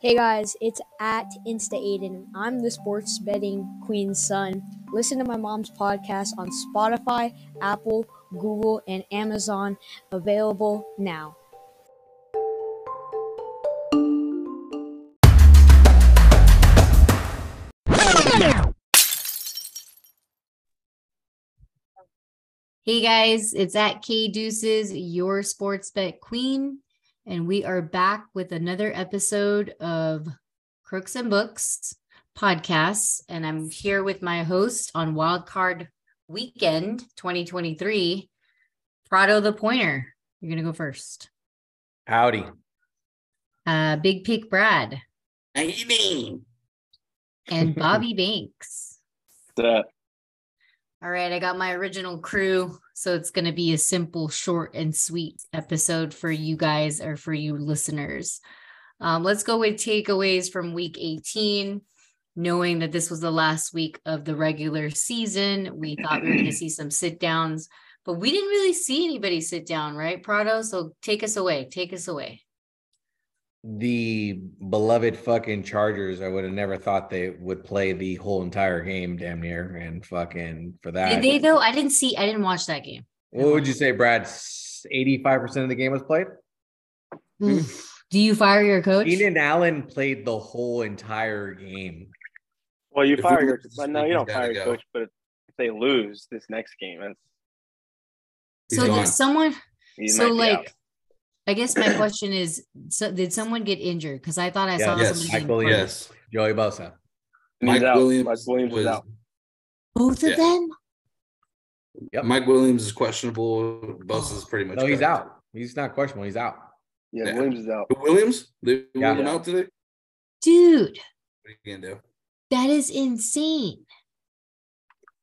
Hey guys, it's at Insta Aiden. I'm the sports betting queen's son. Listen to my mom's podcast on Spotify, Apple, Google, and Amazon. Available now. Hey guys, it's at K Deuces, your sports bet queen, and we are back with another episode of Crooks and Books podcasts. And I'm here with my host on Wildcard Weekend 2023, Prado the Pointer. You're gonna go first. Howdy. Uh, Big Pick Brad How you mean? and Bobby Banks. The All right, I got my original crew. So it's going to be a simple, short, and sweet episode for you guys or for you listeners. Um, let's go with takeaways from week 18. Knowing that this was the last week of the regular season, we thought we were going to see some sit downs, but we didn't really see anybody sit down, right, Prado? So take us away. Take us away. The beloved fucking Chargers. I would have never thought they would play the whole entire game, damn near, and fucking for that. Did they though? I didn't see. I didn't watch that game. What would you say, Brad? Eighty-five percent of the game was played. Oof. Do you fire your coach? Keenan Allen played the whole entire game. well, you If fire your lose, no, you don't fire your go. coach. But if they lose this next game, that's So gone. someone? so like out. I guess my question is so did someone get injured? Because I thought I Yeah, saw yes, somebody Mike Williams. Yes. Joey Bosa. Mike. Williams, Mike Williams was is out. Both of Yeah. them? Yep. Mike Williams is questionable. Bosa is pretty much. No, he's correct. out. He's not questionable. He's out. Yeah, Yeah. Williams is out. Who, Williams? They Yeah. ruled him out today. Dude, What are you gonna do? that is insane.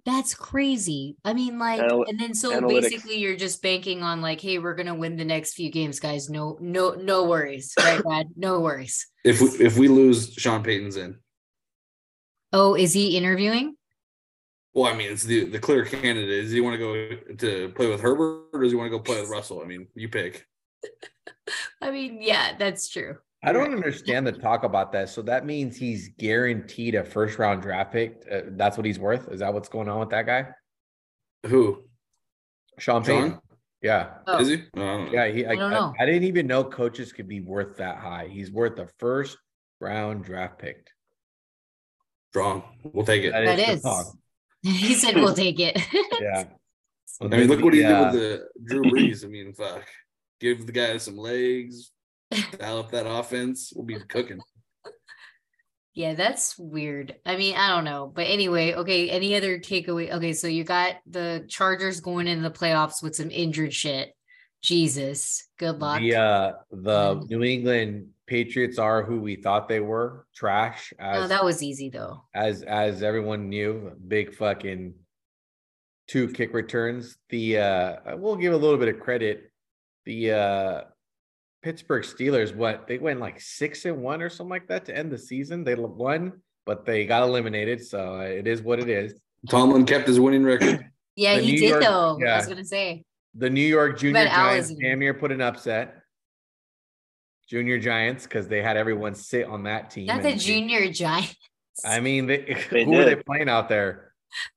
That's crazy. I mean, like, Anal- and then so analytics. basically you're just banking on like, hey, we're gonna win the next few games, guys. No, no, no worries, right, Brad? No worries. If we if we lose, Sean Payton's in. Oh, is he interviewing? Well, I mean, it's the the clear candidate. Does he want to go to play with Herbert, or does he want to go play with Russell? I mean, you pick. I mean, yeah, that's true. I don't understand the talk about that. So that means he's guaranteed a first round draft pick. Uh, that's what he's worth. Is that what's going on with that guy? Who? Sean Payton. Sean? Yeah. Oh, Is he? I. Yeah, he, I, I don't I- know. I didn't even know coaches could be worth that high. He's worth a first round draft pick. Strong. We'll take it. That is. strong. he said we'll take it. Yeah. I mean, look what he Yeah. did with the Drew Brees. I mean, fuck. Give the guy some legs. Dial up that offense. We'll be cooking. Yeah, that's weird. I mean, I don't know. But anyway, okay, any other takeaway? Okay, so you got the Chargers going into the playoffs with some injured shit. Jesus. Good luck. The uh the Mm. New England Patriots are who we thought they were. Trash as oh, that was easy though. as as everyone knew, big fucking two kick returns. The uh I will give a little bit of credit. The uh Pittsburgh Steelers, what they went like six and one or something like that to end the season. They won, but they got eliminated. So uh, it is what it is. Tomlin kept his winning record. Yeah, The he New did York- though. I was gonna say. The New York Junior Giants Allison. damn near put an upset. Junior Giants, because they had everyone sit on that team. Not and the junior giant. I mean, they, They who are they playing out there?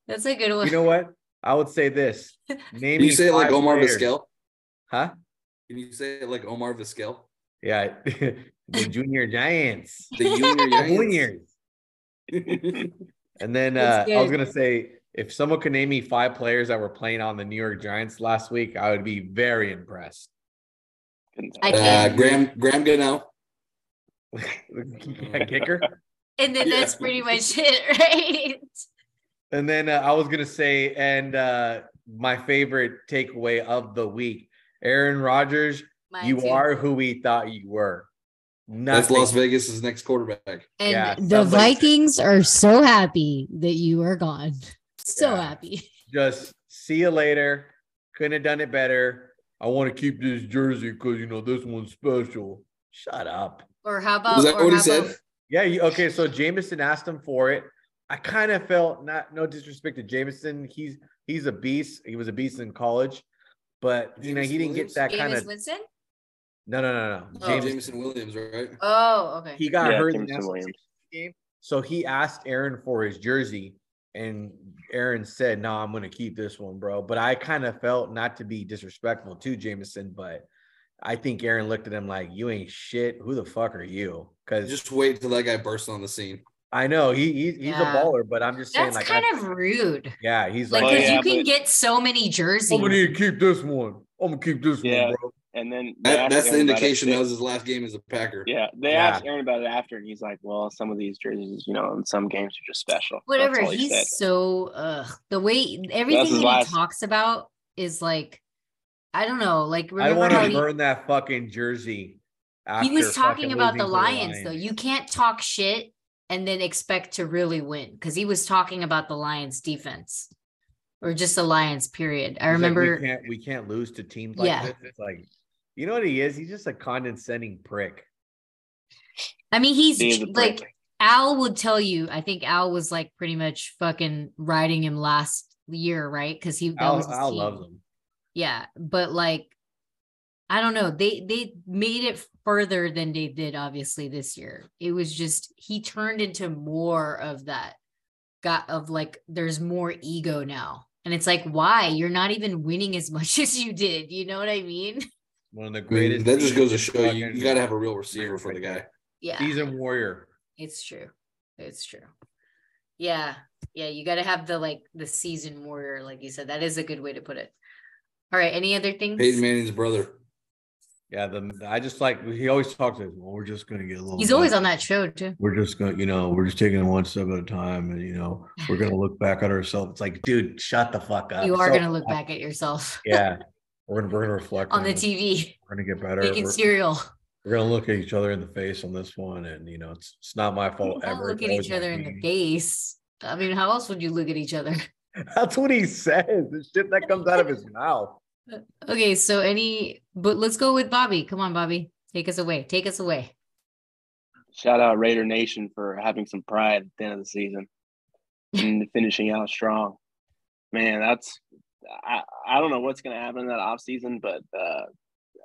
That's a good one. You know what? I would say this. Name you say like Omar players. Vizquel? Huh? Can you say it like Omar Vizquel? Yeah, the Junior Giants. The junior Giants? Juniors. And then uh, I was gonna say, if someone could name me five players that were playing on the New York Giants last week, I would be very impressed. I uh, can't. Graham Graham Gano. Yeah, kicker. and then Yeah. that's pretty much it, right? And then uh, I was gonna say, and uh, my favorite takeaway of the week, Aaron Rodgers, Mine you too. are who we thought you were. That's Las Vegas' next quarterback. And Yeah, the sounds like- Vikings are so happy that you are gone. So Yeah. happy. Just see you later. Couldn't have done it better. I want to keep this jersey because you know this one's special. Shut up. Or how about Was that what he said? about- Yeah. You, okay. So Jameson asked him for it. I kind of felt not no disrespect to Jameson. He's he's a beast. He was a beast in college, but you know he Jameson didn't Williams? get that kind of Winston? No, no, no, no. Oh. James, Jameson Williams, right? Oh, okay. he got Yeah, hurt in the Williams. game, so he asked Aaron for his jersey, and Aaron said, "No, I'm going to keep this one, bro." But I kind of felt not to be disrespectful to Jameson, but I think Aaron looked at him like, "You ain't shit. Who the fuck are you?" Because Just wait till that guy bursts on the scene. I know he, he he's Yeah. a baller, but I'm just saying, That's like, kind I- of rude. yeah, he's Like, like, Well, because yeah, you can get so many jerseys. I'm gonna need to keep this one. I'm gonna keep this Yeah. one, bro. And then That, that's the Aaron about it. indication that was his last game as a Packer. Yeah, they Yeah. asked Aaron about it after, and he's like, "Well, some of these jerseys, you know, in some games are just special." Whatever. he He's said. so uh the way everything his that last- he talks about is like I don't know, like I want how to he, burn that fucking jersey. he was talking about the losing to Lions though. You can't talk shit and then expect to really win because he was talking about the Lions defense or just the Lions period. I He's like, remember we can't we can't lose to teams like Yeah. this. It's like, you know what he is? He's just a condescending prick. I mean he's He like prick. Al would tell you, I think Al was like pretty much fucking riding him last year, right? Because he that Al, was his Al loves him. Yeah, but like I don't know. They they made it further than they did obviously this year. It was just he turned into more of that got of like there's more ego now. And it's like why? You're not even winning as much as you did. You know what I mean? One of the I mean, greatest. that just goes to show you, you got to have a real receiver for the guy. Yeah. Season warrior. It's true. It's true. Yeah. Yeah, you got to have the like the season warrior like you said. That is a good way to put it. All right, any other things? Peyton Manning's brother. Yeah, the I just like he always talks to us. Well, we're just gonna get a little. He's always on that show too. We're just gonna, you know, we're just taking it one step at a time, and you know, we're gonna look back at ourselves. It's like, dude, shut the fuck up. You are So- going to look back at yourself Yeah, we're gonna we're gonna reflect on the. TV We're gonna get better. making We're, cereal. we're gonna look at each other in the face on this one, and you know, it's it's not my fault ever. look at each other in the face. I mean, how else would you look at each other? That's what he says. The shit that comes out of his mouth. Okay, so any, but let's go with Bobby. Come on, Bobby. Take us away. Take us away. Shout out Raider Nation for having some pride at the end of the season and finishing out strong. Man, that's I, I don't know what's gonna happen in that off season, but uh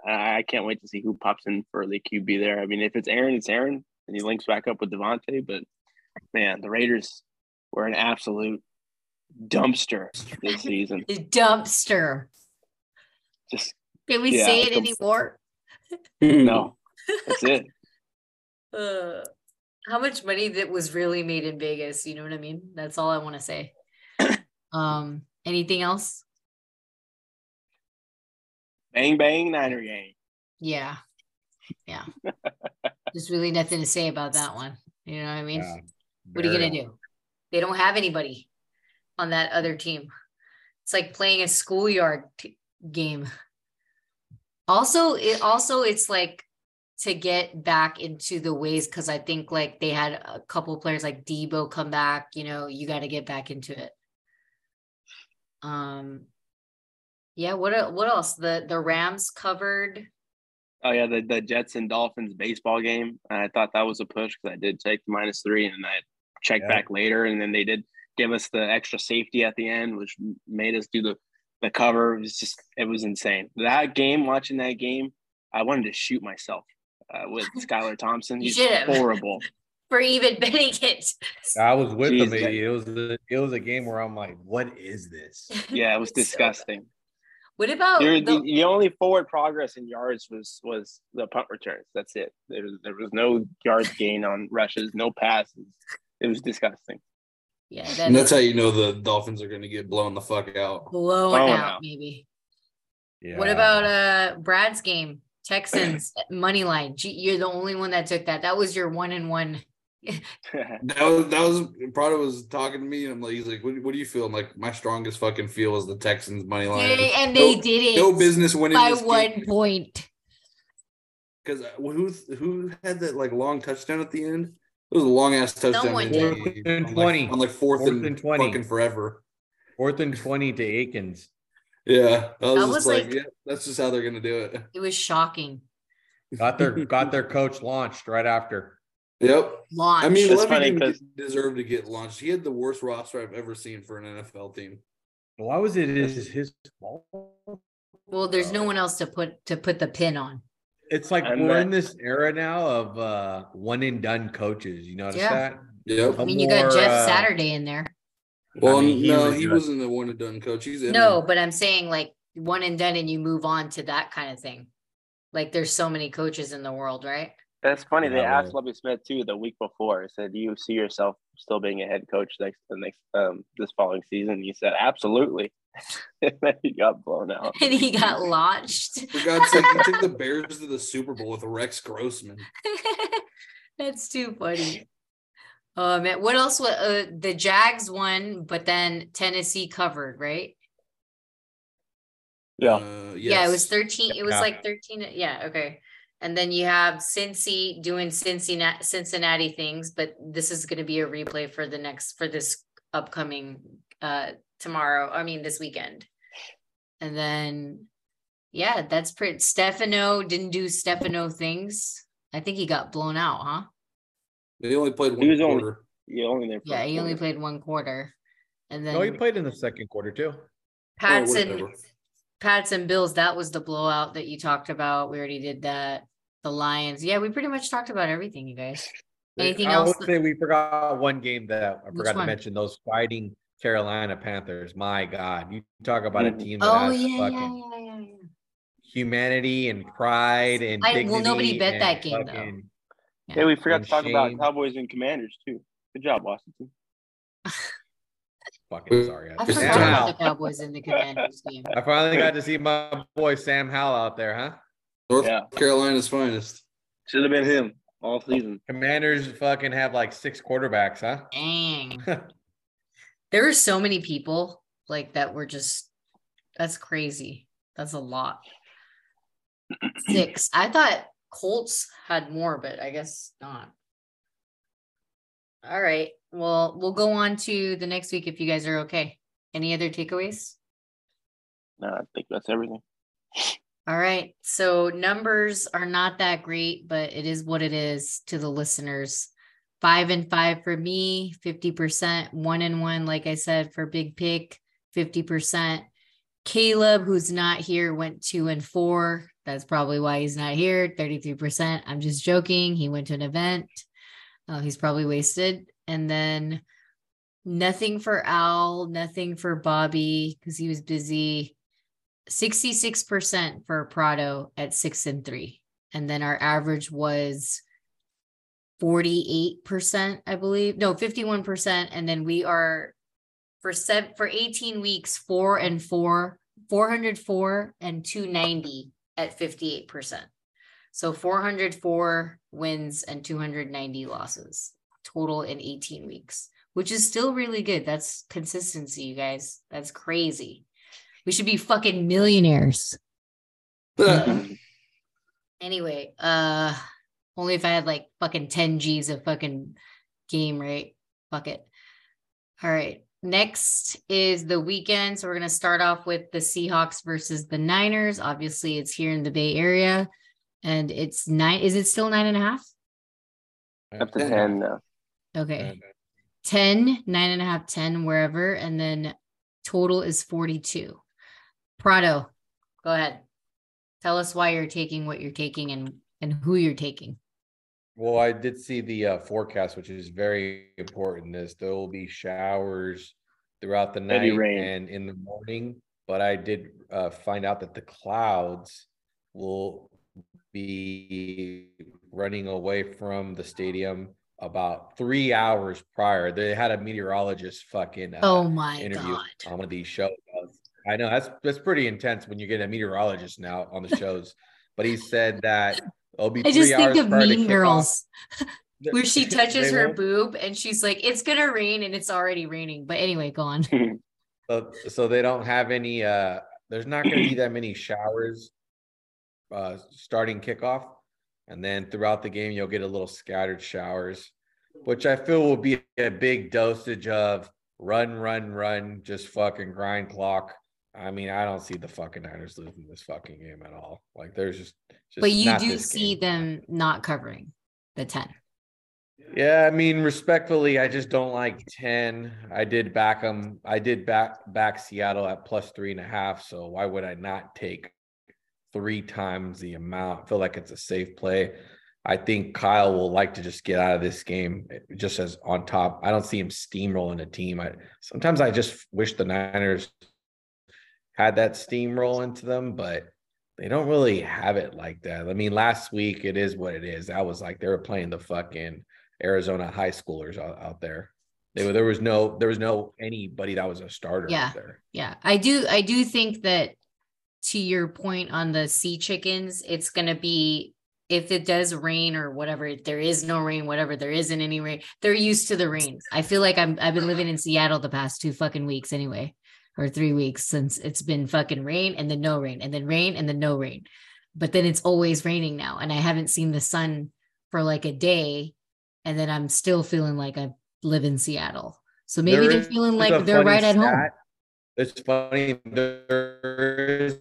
I, I can't wait to see who pops in for the QB there. I mean, if it's Aaron, it's Aaron, and he links back up with Davante. But man, the Raiders were an absolute dumpster this season. Dumpster. Just Can we Yeah, say it anymore? no, that's it. Uh, how much money that was really made in Vegas? You know what I mean? That's all I want to say. Um, anything else? Bang bang Niner gang. Yeah. Yeah. There's really nothing to say about that one. You know what I mean? Yeah, What are you gonna do? They don't have anybody on that other team. It's like playing a schoolyard t- game. Also, it also it's like to get back into the ways because I think like they had a couple players like Debo come back. You know, you got to get back into it. Um, yeah. What what else? The the Rams covered. Oh yeah, the, the Jets and Dolphins baseball game. And I thought that was a push because I did take the minus three, and I checked Yeah. back later, and then they did give us the extra safety at the end, which made us do the the cover. Was just it was insane. That game, watching that game, I wanted to shoot myself uh, with Skylar Thompson. He's should horrible. For even betting it. I was with him. Jeez, that- It was a, it was a game where I'm like, what is this? Yeah, it was So disgusting. What about There- the- the, the only forward progress in yards was was the punt returns. That's it. There was there was no yards gain on rushes, no passes. It was disgusting. Yeah, And that's how you know the Dolphins are going to get blown the fuck out. blown Blown out, out. maybe. Yeah. What about uh Brad's game? Texans money line. Gee, you're the only one that took that. That was your one and one. That was that was Prado was talking to me and I'm like, he's like, what, what do you feel? I'm like, my strongest fucking feel is the Texans money line. Yeah, and they no, did it no business winning by this one point. because who who had that like long touchdown at the end? It was a long ass touchdown. Someone did. the Fourth game and on, 20. like, on like fourth, Fourth and, and 20. fucking forever. fourth and twenty to Akins? Yeah, I was That was like, like- yeah, that's just how they're gonna do it. It was shocking. Got their got their coach launched right after. Yep. Launch. I mean, It's Lovie funny didn't 'cause- get- deserve to get launched. He had the worst roster I've ever seen for an NFL team. Why was it his his fault? well, there's no one else to put to put the pin on. It's like And we're that- in this era now of uh one and done coaches. You notice Yeah. that? Yep. I mean, you got Jeff uh, Saturday in there. Well, mean, he no, was he good. wasn't the one and done coach. He's in. No, but I'm saying like one and done, and you move on to that kind of thing. Like there's so many coaches in the world, right? That's funny. They Yeah, asked well- Lovie Smith too the week before. Said, "Do you see yourself still being a head coach next the next um this following season?" He said, "Absolutely." and then he got blown out. And he got launched. For God's sake, he took the Bears to the Super Bowl with Rex Grossman. That's too funny. Oh man, what else? wa- Uh, the Jags won, but then Tennessee covered, right? Yeah. Uh, Yeah, it was 13. It was Yeah. like 13. Yeah, okay. And then you have Cincy doing Cincinnati Cincinnati things, but this is going to be a replay for the next for this upcoming uh tomorrow. I mean this weekend. And then yeah, that's pretty Stefano didn't do Stefano things. I think he got blown out, huh? They only played one He was only- quarter. You only there. For Yeah, a he only played one quarter. And then No, he played in the second quarter too. Pats Oh, and. Pats and Bills, that was the blowout that you talked about. We already did that. The Lions. Yeah, we pretty much talked about everything, you guys. Anything I else would say we forgot one game that I forgot to mention. Those fighting Carolina Panthers. My God, you talk about a Mhm. team that Oh has yeah, yeah, fucking yeah, yeah, yeah. humanity and pride and I- well, nobody dignity bet that game, though. fucking- Yeah, we forgot to talk about. Cowboys and Commanders too. Good job, Washington. Fucking sorry. I Just forgot about the Cowboys and the Commanders game. I finally got to see my boy Sam Howell out there, huh? North Yeah. Carolina's finest. Should have been him all season. Commanders fucking have like six quarterbacks, huh? Dang. There were so many people like that were just that's crazy. That's a lot. Six. I thought Colts had more, but I guess not. All right. Well, we'll go on to the next week if you guys are okay. Any other takeaways? No, I think that's everything. All right. So numbers are not that great, but it is what it is to the listeners. Five and five for me, 50%. One and one, like I said, for Big Pick, 50%. Caleb, who's not here, went two and four. That's probably why he's not here, 33%. I'm just joking. He went to an event. Uh, he's probably wasted. And then nothing for Al, nothing for Bobby because he was busy. 66% for Prado at six and three. And then our average was 48%, I believe. No, 51%. And then we are for seven for 18 weeks, four and four, 404 and 290 at 58%. So 404 wins and 290 losses total in 18 weeks, which is still really good. That's consistency, you guys. That's crazy. We should be fucking millionaires. Anyway, uh only if I had like fucking 10 G's of fucking game, right? Fuck it. All right. Next is the weekend. So we're gonna start off with the Seahawks versus the Niners. Obviously, it's here in the Bay Area. And it's nine. Is it still nine and a half? Up to ten now. Okay. 10, nine and a half, 10, wherever. And then total is 42. Prado, go ahead. Tell us why you're taking what you're taking and, and who you're taking. Well, I did see the uh, forecast, which is very important. Is there will be showers throughout the night rain. and in the morning. But I did uh, find out that the clouds will be running away from the stadium about three hours prior. They had a meteorologist fucking uh, oh my interview God. on one of these shows. I know that's that's pretty intense when you get a meteorologist now on the shows. but he said that it'll be I just think of Mean. Girls where she touches her boob and she's like, it's going to rain and it's already raining. But anyway, go on. So, so they don't have any. uh There's not going to be that many showers uh starting kickoff, and then throughout the game you'll get a little scattered showers, which I feel will be a big dosage of run, run, run, just fucking grind clock. I mean, I don't see the fucking Niners losing this fucking game at all. Like, there's just, just But you do see game. them not covering the 10. Yeah, I mean, respectfully, I just don't like 10. I did back them. I did back back Seattle at plus three and a half. So why would I not take three times the amount. I feel like it's a safe play. I think Kyle will like to just get out of this game eh, just as on top. I don't see him steamrolling a team. I sometimes I just wish the Niners had that steamroll into them, but they don't really have it like that. I mean, last week it is what it is. That was like they were playing the fucking Arizona high schoolers out, out there. They were, there was no there was no anybody that was a starter Yeah. Yeah, I do. I do think that to your point on the sea chickens, it's gonna be if it does rain or whatever. If there is no rain, whatever. There isn't any rain. They're used to the rain. I feel like I'm. I've been living in Seattle the past two fucking weeks anyway, or three weeks since it's been fucking rain and then no rain and then rain and then no rain. But then it's always raining now, and I haven't seen the sun for like a day, and then I'm still feeling like I live in Seattle. So maybe There they're feeling like they're right at home. It's funny. There is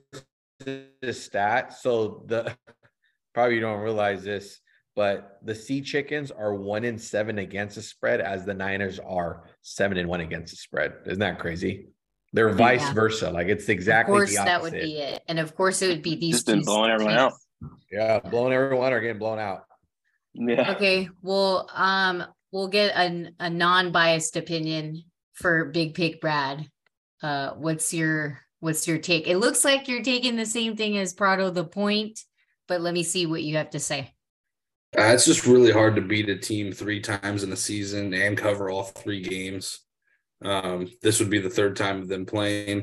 a stat. So the probably you don't realize this, but the Sea Chickens are one in seven against the spread, as the Niners are seven and one against the spread. Isn't that crazy? They're vice Yeah. versa. Like it's exactly Of course, the opposite. that would be it. And of course, it would be these Just been two blowing everyone teams. out. Yeah, blowing everyone or getting blown out. Yeah. Okay, well, um, we'll get a, a non-biased opinion for Big Pick Brad. Uh, what's your what's your take? It looks like you're taking the same thing as Prado the point, but let me see what you have to say. Uh, it's just really hard to beat a team three times in a season and cover all three games. Um, this would be the third time of them playing.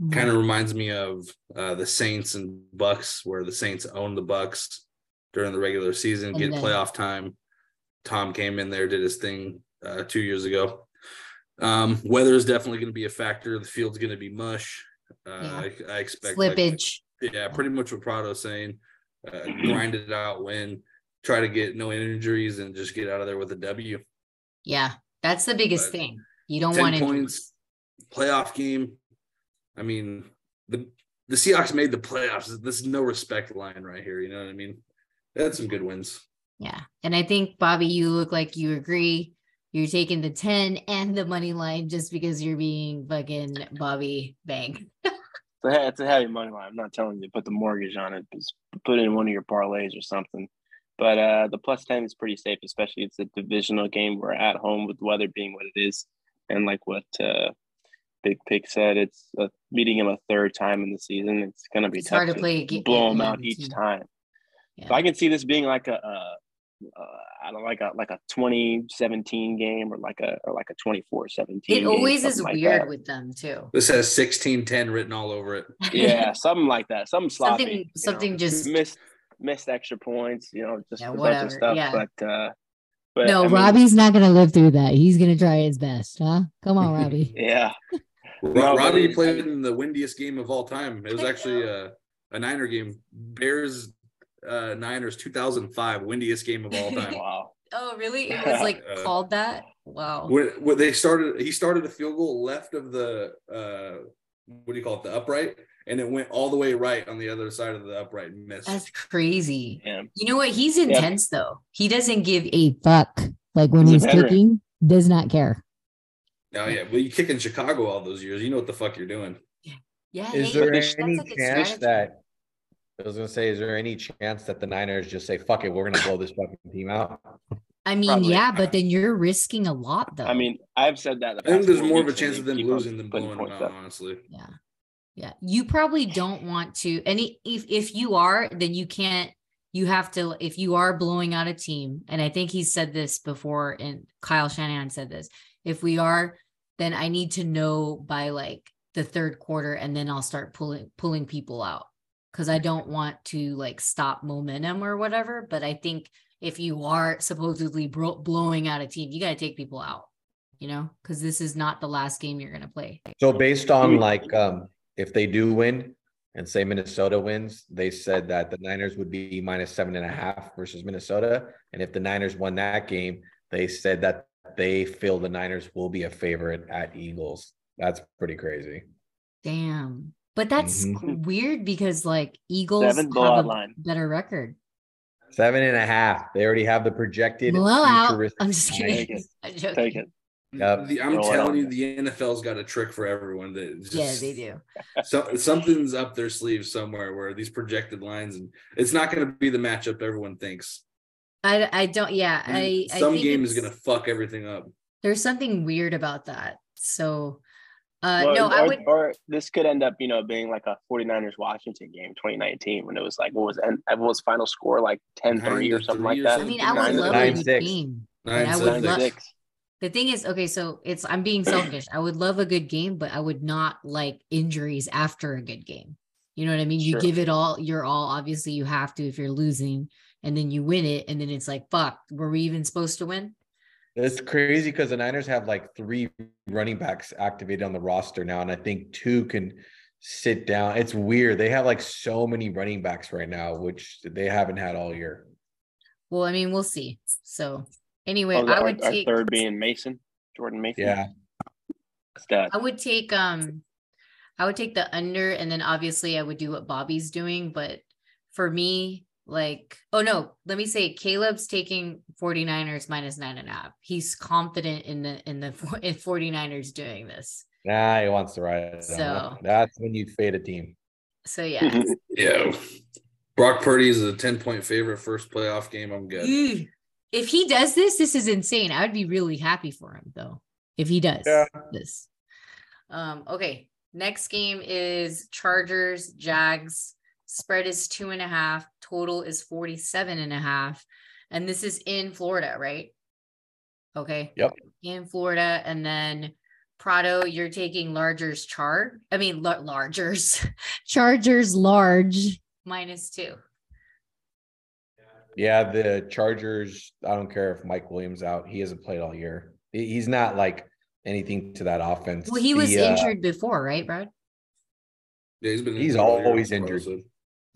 Mm-hmm. Kind of reminds me of uh, the Saints and Bucks, where the Saints owned the Bucks during the regular season, And get then- playoff time. Tom came in there, did his thing uh, two years ago. Um, weather is definitely going to be a factor. The field's going to be mush. Uh, I, I expect like- Slippage. yeah, pretty much what Prado's saying. Uh, grind it out, win, try to get no injuries, and just get out of there with a W. Yeah, that's the biggest But thing. You don't Ten want injuries. points, playoff game. I mean, the the Seahawks made the playoffs. This is no respect line right here. You know what I mean? They had some good wins. Yeah. And I think Bobby, you look like you agree. You're taking the 10 and the money line just because you're being fucking Bobby Bang. It's a, he- it's a heavy money line. I'm not telling you to put the mortgage on it. Just put in one of your parlays or something. But uh, the plus 10 is pretty safe, especially it's a divisional game. We're at home with the weather being what it is. And like what uh, Big Pick said, it's uh, meeting him a third time in the season. It's going to be It's tough hard to to play a ga- blow him out each team. time. Yeah. So I can see this being like a, uh, uh, I don't like a like a 2017 game or like a or like a 24-17. It game, always is like weird that. with them too. This has sixteen ten written all over it. yeah, something like that. Something sloppy. Something- you know. something just- missed missed extra points. You know, just Yeah, a bunch of stuff. yeah. But uh, but no, I mean, Robbie's not gonna live through that. He's gonna try his best, huh? Come on, Robbie. Yeah, Ro- Robbie played in the windiest game of all time. It was actually a, a Niner game. Bears uh, Niners 2005 windiest game of all time. wow. oh, really? It was like Uh, called that? Wow. when, when they started he started a field goal left of the uh what do you call it the upright and it went all the way right on the other side of the upright and missed That's crazy. Yeah. You know what? He's intense though. He doesn't give a fuck. Like when He's he's kicking, does not care. oh yeah well you kick in chicago all those years you know what the fuck you're doing Yeah. Is hey, there that's any a chance strategy. that I was gonna say, is there any chance that the Niners just say, fuck it, we're gonna blow this fucking team out? I mean, Probably. yeah, but then you're risking a lot though. I mean, I've said that. the i think there's more of a chance of them losing than putting blowing them out up. honestly yeah. Yeah. You probably don't want to and i- if if you are, then you can't you have to if you are blowing out a team, and I think he said this before and Kyle Shanahan said this. If we are, then I need to know by like the third quarter and then I'll start pulling pulling people out. Cause I don't want to like stop momentum or whatever. But I think if you are supposedly bro- blowing out a team, you got to take people out, you know, because this is not the last game you're going to play. So based on like um if they do win and say Minnesota wins, they said that the Niners would be minus seven and a half versus Minnesota. And if the Niners won that game, they said that they feel the Niners will be a favorite at Eagles. That's pretty crazy. Damn. But that's Mhm. weird because like Eagles Seven have a line. better record. Seven and a half. They already have the projected Blowout. I'm just Take kidding. it. I'm joking. Take it. Yep. The, I'm Roll telling on. you, the NFL's got a trick for everyone. That just, Yeah, they do. So, something's up their sleeve somewhere where these projected lines, and it's not going to be the matchup everyone thinks. I, I don't. Yeah, I. I Some think game is going to fuck everything up. There's something weird about that. So, uh, Well, no, I or, would. or this could end up, you know, being like a 49ers Washington game 2019 when it was like, what was and what was final score like 10 3 or something like that? I mean. I would Nine- love nine a good six. game. Nine I six. would Nine love- six. The thing is, okay, so it's I'm being selfish. I would love a good game, but I would not like injuries after a good game. You know what I mean? You give it all, you're all obviously you have to if you're losing, and then you win it, and then it's like, fuck, were we even supposed to win? It's crazy because the Niners have like three running backs activated on the roster now, and I think two can sit down. It's weird. They have like so many running backs right now, which they haven't had all year. Well, I mean, we'll see. So anyway, Oh, I our, would our take third being Mason, Jordan Mason. Yeah. Stud. I would take um I would take the under and then obviously I would do what Bobby's doing, but for me, like oh no, let me say Caleb's taking 49ers minus nine and a half. He's confident in the in the in 49ers doing this. Nah, he wants to ride it. out. So- that's when you fade a team. So yeah. Yeah. Brock Purdy is a 10 point favorite first playoff game. I'm good. If he does this, this is insane. I would be really happy for him though. If he does Yeah. this. Um, okay. Next game is Chargers, Jags. Spread is two and a half. Total is 47 and a half. And this is in Florida, right? Okay. Yep. In Florida. And then Prado, you're taking Largers char. I mean, la- Largers. Chargers large minus two. Yeah, the Chargers. I don't care if Mike Williams out. He hasn't played all year. He's not like anything to that offense. Well, he was The, uh, injured before, right, Brad? Yeah, he's been He's injured all year, always Carl injured. said.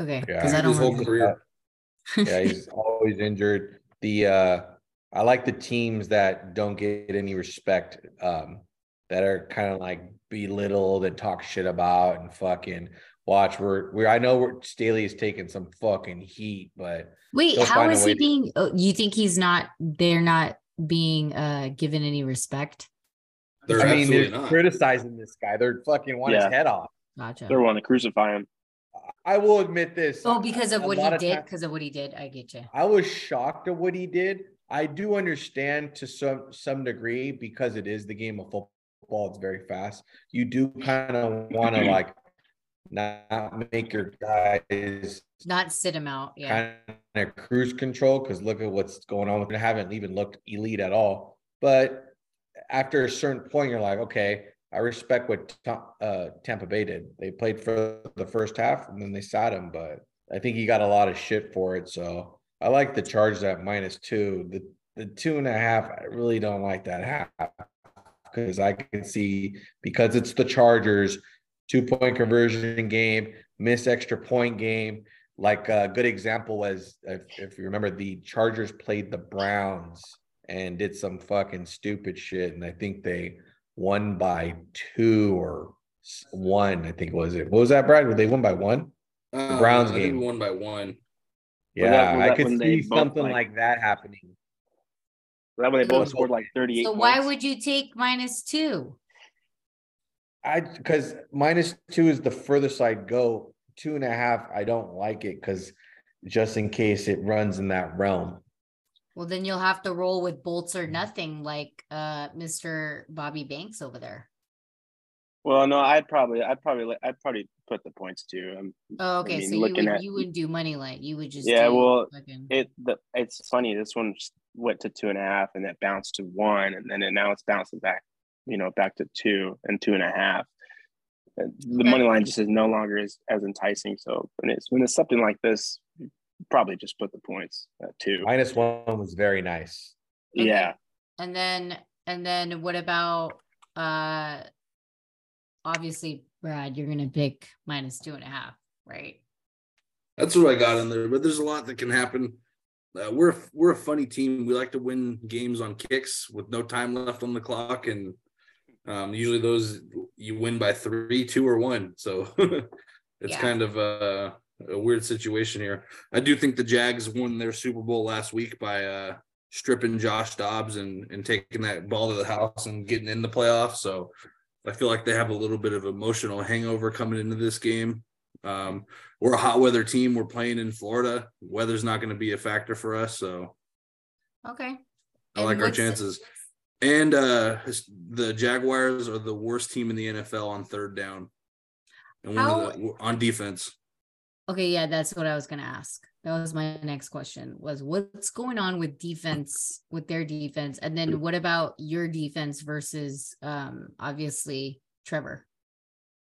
Okay. Yeah. I His don't whole remember. career. yeah, he's always injured. The uh I like the teams that don't get any respect, um, that are kind of like belittled and talk shit about and fucking watch. We're we I know we're Staley is taking some fucking heat, but Wait, They'll how find a is way he to- being? Oh, you think he's not? They're not being uh given any respect. They're I mean they're not. criticizing this guy. They're fucking want Yeah. his head off. Gotcha. They're wanting to crucify him. I will admit this. Oh, because of a what he of did. Because of what he did. I get you. I was shocked at what he did. I do understand to some some degree because it is the game of football. It's very fast. You do kind of want to like not make your guys Not sit him out. Yeah. kind of cruise control because look at what's going on with them. Haven't even looked elite at all. But after a certain point, you're like, okay, I respect what uh, Tampa Bay did. They played for the first half and then they sat him, but I think he got a lot of shit for it. So I like the Chargers at minus two. The the two and a half, I really don't like that half because I can see because it's the Chargers, two point conversion game, miss extra point game. Like a good example was if, if you remember, the Chargers played the Browns and did some fucking stupid shit, and I think they won by two or one. I think was it. What was that, Brad? Were they won by one. Uh, Browns I think game. we won by one. Yeah, that- I could see something like- like that happening. That when they both So- scored like 38 So why would you take minus two? I because minus two is the furthest I'd go. Two and a half, I don't like it because just in case it runs in that realm. Well, then you'll have to roll with bolts or nothing, like uh Mr. Bobby Banks over there. Well, no, I'd probably, I'd probably, li- I'd probably put the points too. Um, Oh, okay. mean, so you looking would at- you wouldn't do money line. You would just Yeah, well, fucking- it, the, it's funny. This one just went to two and a half, and it bounced to one, and then it, now it's bouncing back, you know, back to two and two a half. And The money line just is no longer as, as enticing. So when it's when it's something like this, probably just put the points at two. Minus one was very nice. Okay. Yeah, And then and then what about uh obviously Brad, you're gonna pick minus two and a half, right? That's what I got in there. But there's a lot that can happen. Uh, we're we're a funny team. We like to win games on kicks with no time left on the clock, and um, usually those you win by three, two, or one. So it's Yeah. kind of a, a weird situation here. I do think the Jags won their Super Bowl last week by uh, stripping Josh Dobbs and and taking that ball to the house and getting in the playoffs. So I feel like they have a little bit of emotional hangover coming into this game. Um, we're a hot weather team. We're playing in Florida. Weather's not going to be a factor for us. So Okay. I And like our chances. And uh the Jaguars are the worst team in the NFL on third down. And one How- of the on defense. Okay, yeah, that's what I was gonna ask. That was my next question. Was what's going on with defense with their defense, and then what about your defense versus um obviously Trevor?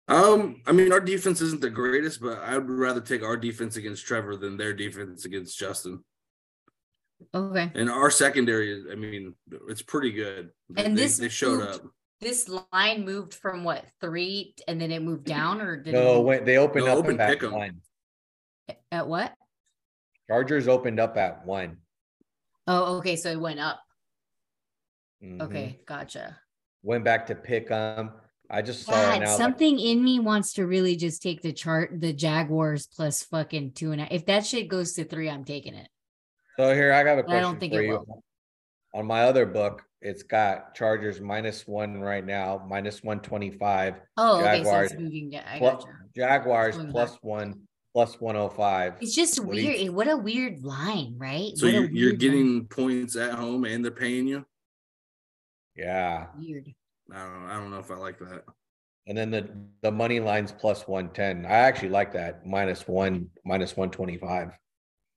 Um, I mean, our defense isn't the greatest, but I would rather take our defense against Trevor than their defense against Justin. Okay, And our secondary, I mean, it's pretty good. And they- this they showed moved- up. this line moved from what three, and then it moved down, or did it No, move- when they opened No, up open at one. at what? Chargers opened up at one. Oh, okay, so it went up. Mhm. Okay, gotcha. Went back to pick them. I just saw God, now. like, something in me wants to really just take the chart, the Jaguars plus fucking two and a. If that shit goes to three, I'm taking it. So here I got a But I question don't think for it you. will. On my other book, it's got Chargers minus one right now, minus one twenty five. Oh, okay, so Jaguars it's moving. down. I Plus, gotcha. Jaguars plus back. one, plus one oh five. It's just What do you weird. What a weird line, right? So you're, you're weird line. getting points at home and they're paying you. Yeah. weird. I don't, I don't know if I like that. And then the the money line's plus one ten. I actually like that. Minus one, minus one twenty five.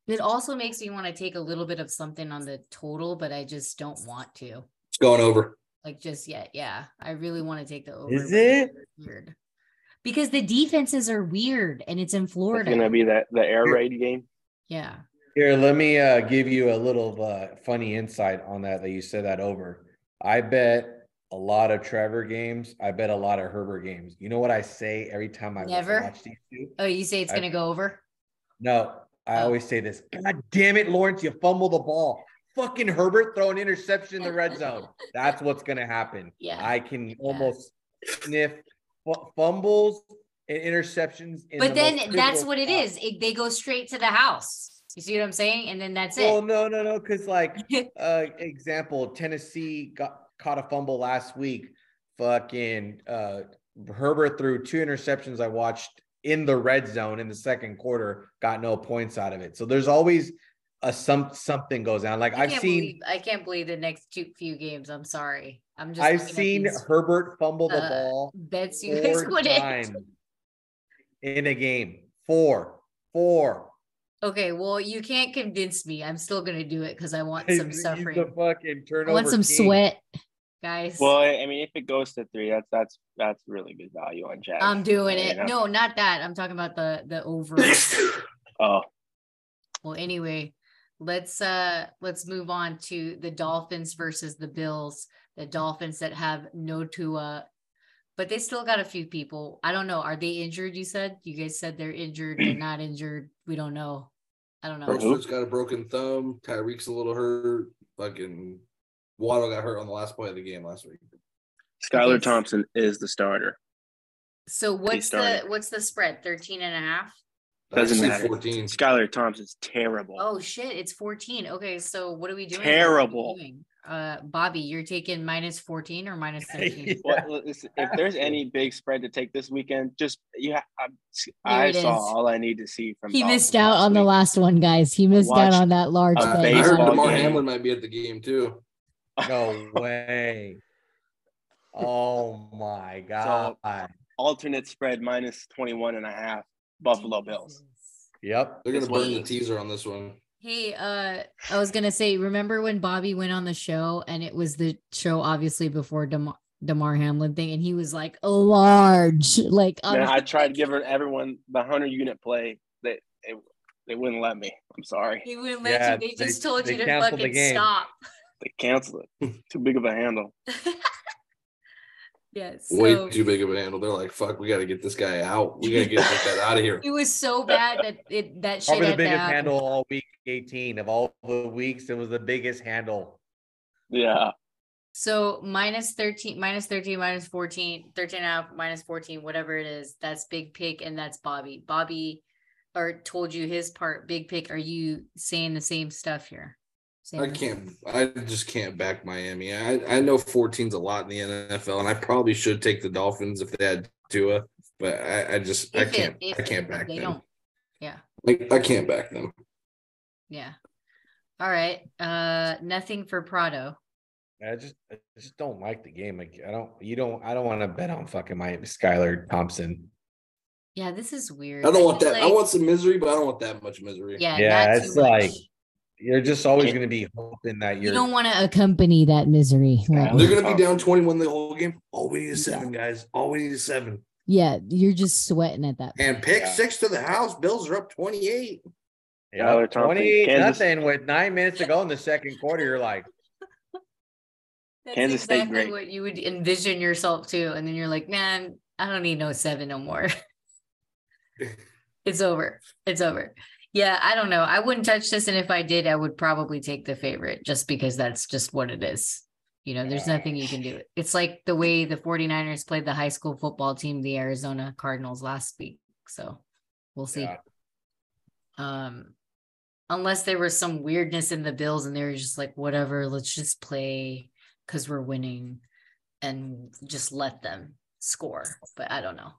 It also makes me want to take a little bit of something on the total, but I just don't want to. It's going over. Like just yet, yeah. I really want to take the over. Is it? Weird. Because the defenses are weird and it's in It's Florida. gonna be that the air raid game. yeah. Here, let me uh give you a little uh funny insight on that that you said that over. I bet a lot of Trevor games. I bet a lot of Herbert games. You know what I say every time I Never? watch these two? Oh, you say it's I- gonna go over? No, I Oh. always say this. God damn it, Lawrence, you fumble the ball. Fucking Herbert throw an interception in the red zone. That's what's gonna happen. Yeah. I can almost sniff fu- fumbles and interceptions. In But the then that's what it is. It, they go straight to the house. You see what I'm saying? And then that's Well, it. no, no, no, because like uh example, Tennessee got caught a fumble last week. Fucking uh Herbert threw two interceptions I watched in the red zone in the second quarter, got no points out of it. So there's always a some something goes down. Like I I've seen believe I can't believe the next two few games. I'm sorry. I'm just I've seen these, Herbert fumble the uh, ball bets you guys four put in. times in a game. Four. Four. Okay, well, you can't convince me. I'm still gonna do it because I want some he's suffering. the fucking I turnover. want some king. sweat, guys. Well, I I mean, if it goes to three, that's that's that's really good value on Jack. I'm doing it. Yeah. No, not that. I'm talking about the the over. Oh, well, anyway, let's uh let's move on to the Dolphins versus the Bills. The Dolphins that have no Tua, but they still got a few people. I don't know. Are they injured? You said you guys said they're injured. They're not injured. We don't know. I don't know. Herbert's got a broken thumb. Tyreek's a little hurt. Fucking Waddle got hurt on the last play of the game last week. Skylar Okay. Thompson is the starter. So what's the started. what's the spread? 13 and a half? Doesn't Actually, matter. 14. Skylar Thompson's terrible. Oh shit, it's 14. Okay, so what are we doing? Terrible. We doing? Uh Bobby, you're taking minus 14 or minus 13? Well, listen, if there's any big spread to take this weekend, just yeah, I, I saw is. all I need to see from. He Dolphins missed out last on the last one, guys. He missed out on that large a I, I bet. heard baseball Damar. Hamlin might be at the game too. No way. Oh my god. alternate spread minus 21 and a half. Buffalo Bills. Yep. They're gonna burn the teaser on this one. Hey, uh, I was gonna say, remember when Bobby went on the show and it was the show obviously before Damar, Damar Hamlin thing, and he was like large, like Man, I tried to give her- everyone the hundred unit play. They they, they wouldn't let me. I'm sorry. he wouldn't let Yeah, you. They they- just told they you to fucking stop. They canceled it. Hmm. Too big of a handle. yeah, Way too big of a handle. They're like, fuck, we gotta get this guy out. We gotta get this guy out of here. it was so bad that it that shit Probably the had biggest happen. handle all week 18 of all the weeks. It was the biggest handle. Yeah. So minus 13, minus 13, minus 14, 13 and a half, minus 14, whatever it is, that's big pick and that's Bobby. Bobby or told you his part, big pick. Are you saying the same stuff here? Same I can't. I just can't back Miami. I I know 14's a lot in the NFL, and I probably should take the Dolphins if they had Tua, but I, I just I If it- can't. if I can't back they them. don't. Yeah. Like I can't back them. Yeah. All right. Uh, nothing for Prado. I just I just don't like the game. Like I don't you don't I don't want to bet on fucking my Skylar Thompson. Yeah, this is weird. I don't want feel that. I want some misery, but I don't want that much misery. Yeah, Yeah, not it's too much. Like You're just always gonna be hoping that you you're don't want to accompany that misery. Right? They're gonna be down 21 the whole game. All we need is seven, guys. All we need is seven. Yeah, you're just sweating at that. And pick Yeah. six to the house. Bills are up 28. yeah, Skylar Thompson, 28 Kansas- nothing with nine minutes to go in the second quarter. You're like, That's Kansas State exactly great. what you would envision yourself to, and then you're like, man, I don't need no seven no more. it's over. It's over. Yeah, I don't know. I wouldn't touch this, and if I did, I would probably take the favorite just because that's just what it is. You know, there's nothing you can do. It's like the way the 49ers played the high school football team, the Arizona Cardinals last week. So we'll see. Yeah. Um unless there was some weirdness in the Bills and they were just like, whatever, let's just play because we're winning and just let them score. But I don't know.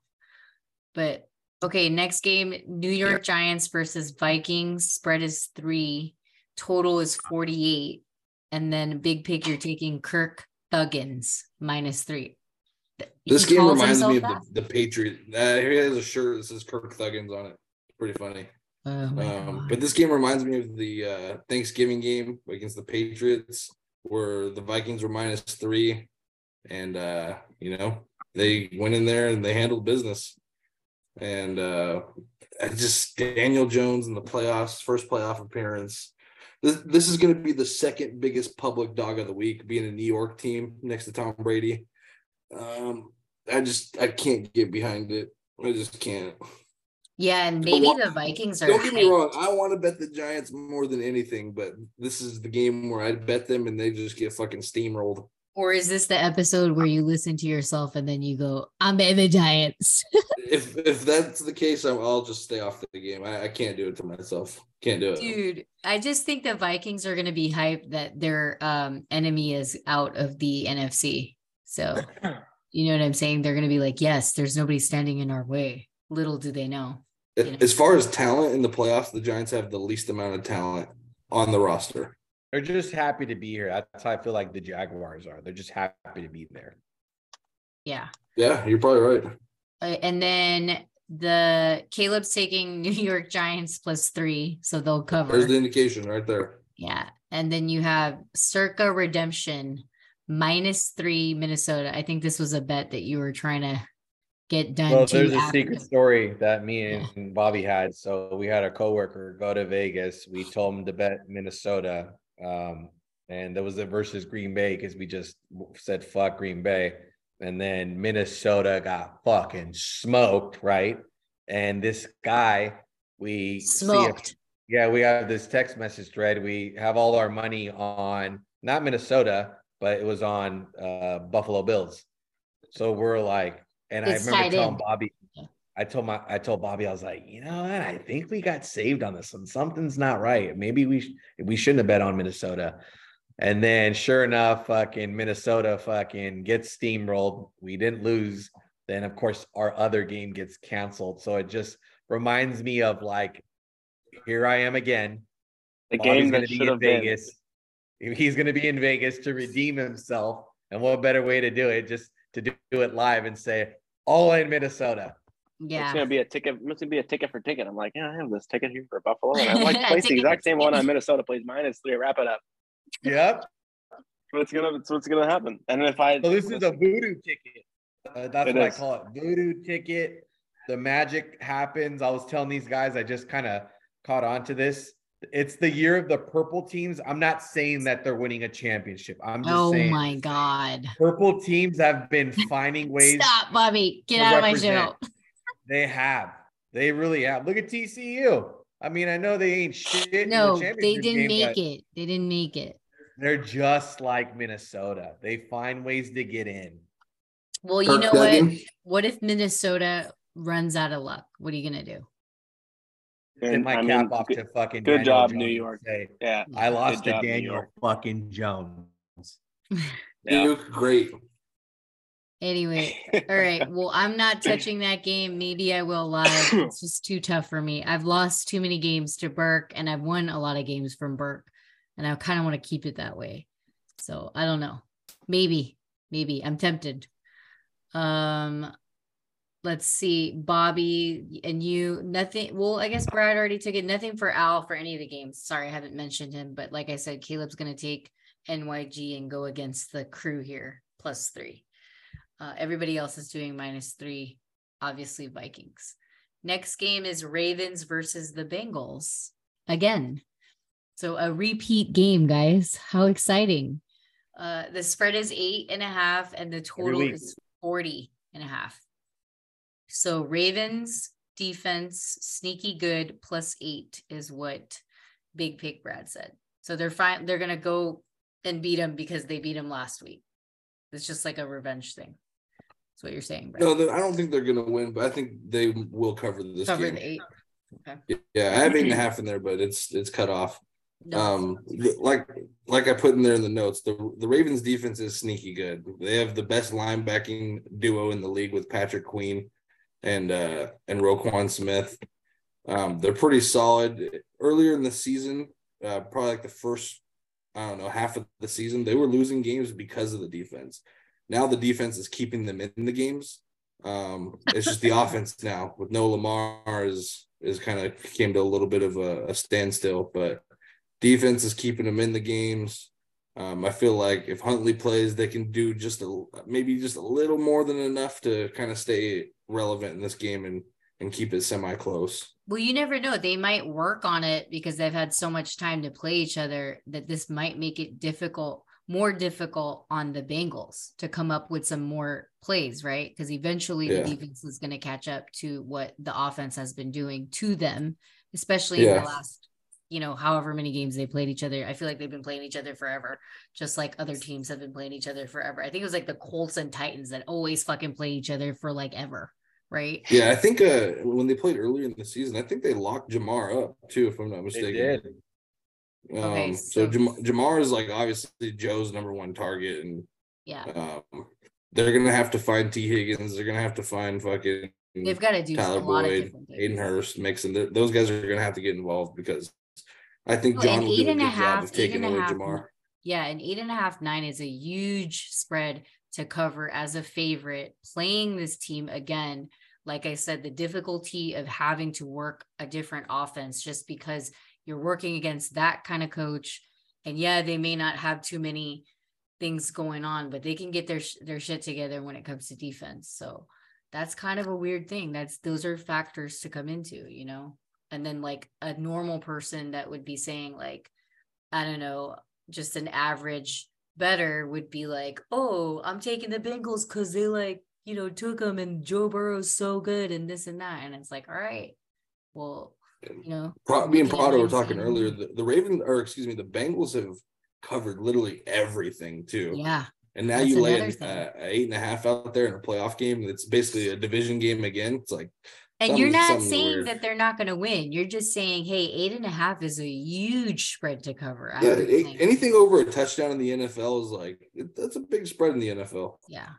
But okay, next game New York Giants versus Vikings. Spread is three, total is 48. And then big pick, you're taking Kirk Thuggins minus three. This He game reminds me of the, the Patriot. Uh, here he has a shirt that says Kirk Thuggins on it. Pretty funny. Oh Um, but this game reminds me of the uh, Thanksgiving game against the Patriots, where the Vikings were minus three, and uh, you know they went in there and they handled business. And uh, I just Daniel Jones in the playoffs, first playoff appearance. This, this is going to be the second biggest public dog of the week, being a New York team next to Tom Brady. Um, I just I can't get behind it. I just can't. yeah, and maybe wa- the Vikings are Don't get me hyped. wrong. I want to bet the Giants more than anything, but this is the game where I bet them and they just get fucking steamrolled. Or is this the episode where you listen to yourself and then you go, I'm in the Giants? if if that's the case, I'll, just stay off the game. I, I can't do it to myself. Can't do it. Dude, I just think the Vikings are going to be hyped that their um, enemy is out of the NFC. So, you know what I'm saying? They're going to be like, yes, there's nobody standing in our way. Little do they know. As- As far as talent in the playoffs, the Giants have the least amount of talent on the roster. They're just happy to be here. That's how I feel like the Jaguars are. They're just happy to be there. Yeah. Yeah, you're probably right. Uh, and then the Caleb's taking New York Giants plus three. So they'll cover. There's the indication right there. Yeah. And then you have Circa Redemption minus three Minnesota. I think this was a bet that you were trying to get done. Well, too there's a after- secret story that me and Bobby had. So we had a coworker go to Vegas. We told him to bet Minnesota. Um, and there was a versus Green Bay because we just said fuck Green Bay. And then Minnesota got fucking smoked, right? And this guy, we if- smoked. yeah, we have this text message thread. We have all our money on not Minnesota, but it was on uh, Buffalo Bills. So we're like, and It's I remember telling in. Bobby. I told my, I told Bobby, I was like, you know what? I think we got saved on this one. Something's not right. Maybe we sh- we shouldn't have bet on Minnesota. And then, sure enough, fucking Minnesota fucking gets steamrolled. We didn't lose. Then, of course, our other game gets canceled. So it just reminds me of like, here I am again. The Bobby's game that should in have been. Vegas. He's going to be in Vegas to redeem himself. And what better way to do it? Just to do it live and say, all in Minnesota. Yeah. It's gonna be a ticket. It's gonna be a ticket for ticket. I'm like, yeah, I have this ticket here for Buffalo, and I like A place the exact same one on Minnesota plays minus three. Wrap it up. Yep. What's gonna It's what's gonna happen? And if I So this is a voodoo ticket. Uh, that's It what is. I call it. Voodoo ticket. The magic happens. I was telling these guys, I just kind of caught on to this. It's the year of the purple teams. I'm not saying that they're winning a championship. I'm just Oh saying my God. purple teams have been finding ways. Stop, Bobby. Get out of my represent. show. They have. They really have. Look at TCU. I mean, I know they ain't shit. in the No, they didn't game, make it. They didn't make it. They're just like Minnesota. They find ways to get in. Well, you know what? What if Minnesota runs out of luck? What are you gonna do? tip And, my I cap mean, off good- to fucking. good Daniel job, Jones New York. say, Yeah. I lost to job, New Daniel fucking Jones. Yeah. Duke, great. Anyway, all right. Well, I'm not touching that game. Maybe I will live. It's just too tough for me. I've lost too many games to Burke and I've won a lot of games from Burke. And I kind of want to keep it that way. So I don't know. Maybe, maybe I'm tempted. Um, let's see. Bobby and you, nothing. Well, I guess Brad already took it. Nothing for Al for any of the games. Sorry, I haven't mentioned him. But like I said, Caleb's going to take NYG and go against the crew here, plus three. Uh, everybody else is doing minus three, obviously Vikings. Next game is Ravens versus the Bengals again. So a repeat game, guys. How exciting. Uh, the spread is eight and a half, and the total is 40 and a half. So Ravens defense, sneaky good, plus eight is what Big Pick Brad said. So they're fine. They're gonna go and beat them because they beat them last week. It's just like a revenge thing. That's what you're saying. No, I don't think they're gonna win, but I think they will cover this Cover game. the eight. Okay. Yeah, I have eight and a half in there, but it's it's cut off. No. Um, like like I put in there in the notes, the the Ravens defense is sneaky good. They have the best linebacking duo in the league with Patrick Queen and uh and Roquan Smith. Um, they're pretty solid. Earlier in the season, uh, probably like the first, I don't know, half of the season, they were losing games because of the defense. Now the defense is keeping them in the games. Um, it's just the offense now with no Lamar is is kind of came to a little bit of a, a standstill, but defense is keeping them in the games. Um, I feel like if Huntley plays, they can do just a maybe just a little more than enough to kind of stay relevant in this game and and keep it semi close. Well, you never know. They might work on it because they've had so much time to play each other that this might make it difficult, more difficult on the Bengals to come up with some more plays, right? Because eventually Yeah. the defense is going to catch up to what the offense has been doing to them, especially in the last, you know, however many games they played each other. I feel like they've been playing each other forever, just like other teams have been playing each other forever. I think it was like the Colts and Titans that always fucking play each other for like ever, right? Yeah, I think uh, when they played earlier in the season, I think they locked Ja'Marr up too, if I'm not They mistaken. Um, Okay, so so- Jam- Ja'Marr is like obviously Joe's number one target, and Yeah. um, they're gonna have to find Tee Higgins. They're gonna have to find fucking They've got to do Tyler a lot of Boyd. Hayden Hurst, Mixon. Those guys are gonna have to get involved because I think Oh, John will do a good half- job of taking away half- Ja'Marr. Yeah, an eight and a half, nine is a huge spread to cover as a favorite. Playing this team again, like I said, the difficulty of having to work a different offense just because you're working against that kind of coach. And yeah, they may not have too many things going on, but they can get their their shit together when it comes to defense. So that's kind of a weird thing. That's those are factors to come into, you know. And then like a normal person that would be saying like, I don't know, just an average better would be like, oh, I'm taking the Bengals because they like, you know, took them and Joe Burrow's so good and this and that. And it's like, all right, well, you know, Pro- me and Prado were talking saying, earlier. The, the Ravens, or excuse me, the Bengals have covered literally everything too. Yeah. And now That's you lay an, uh, eight and a half out there in a playoff game. It's basically a division game again. It's like And you're not saying weird. that they're not going to win. You're just saying, hey, eight and a half is a huge spread to cover. I yeah, think. anything over a touchdown in the NFL is like that's a big spread in the NFL. yeah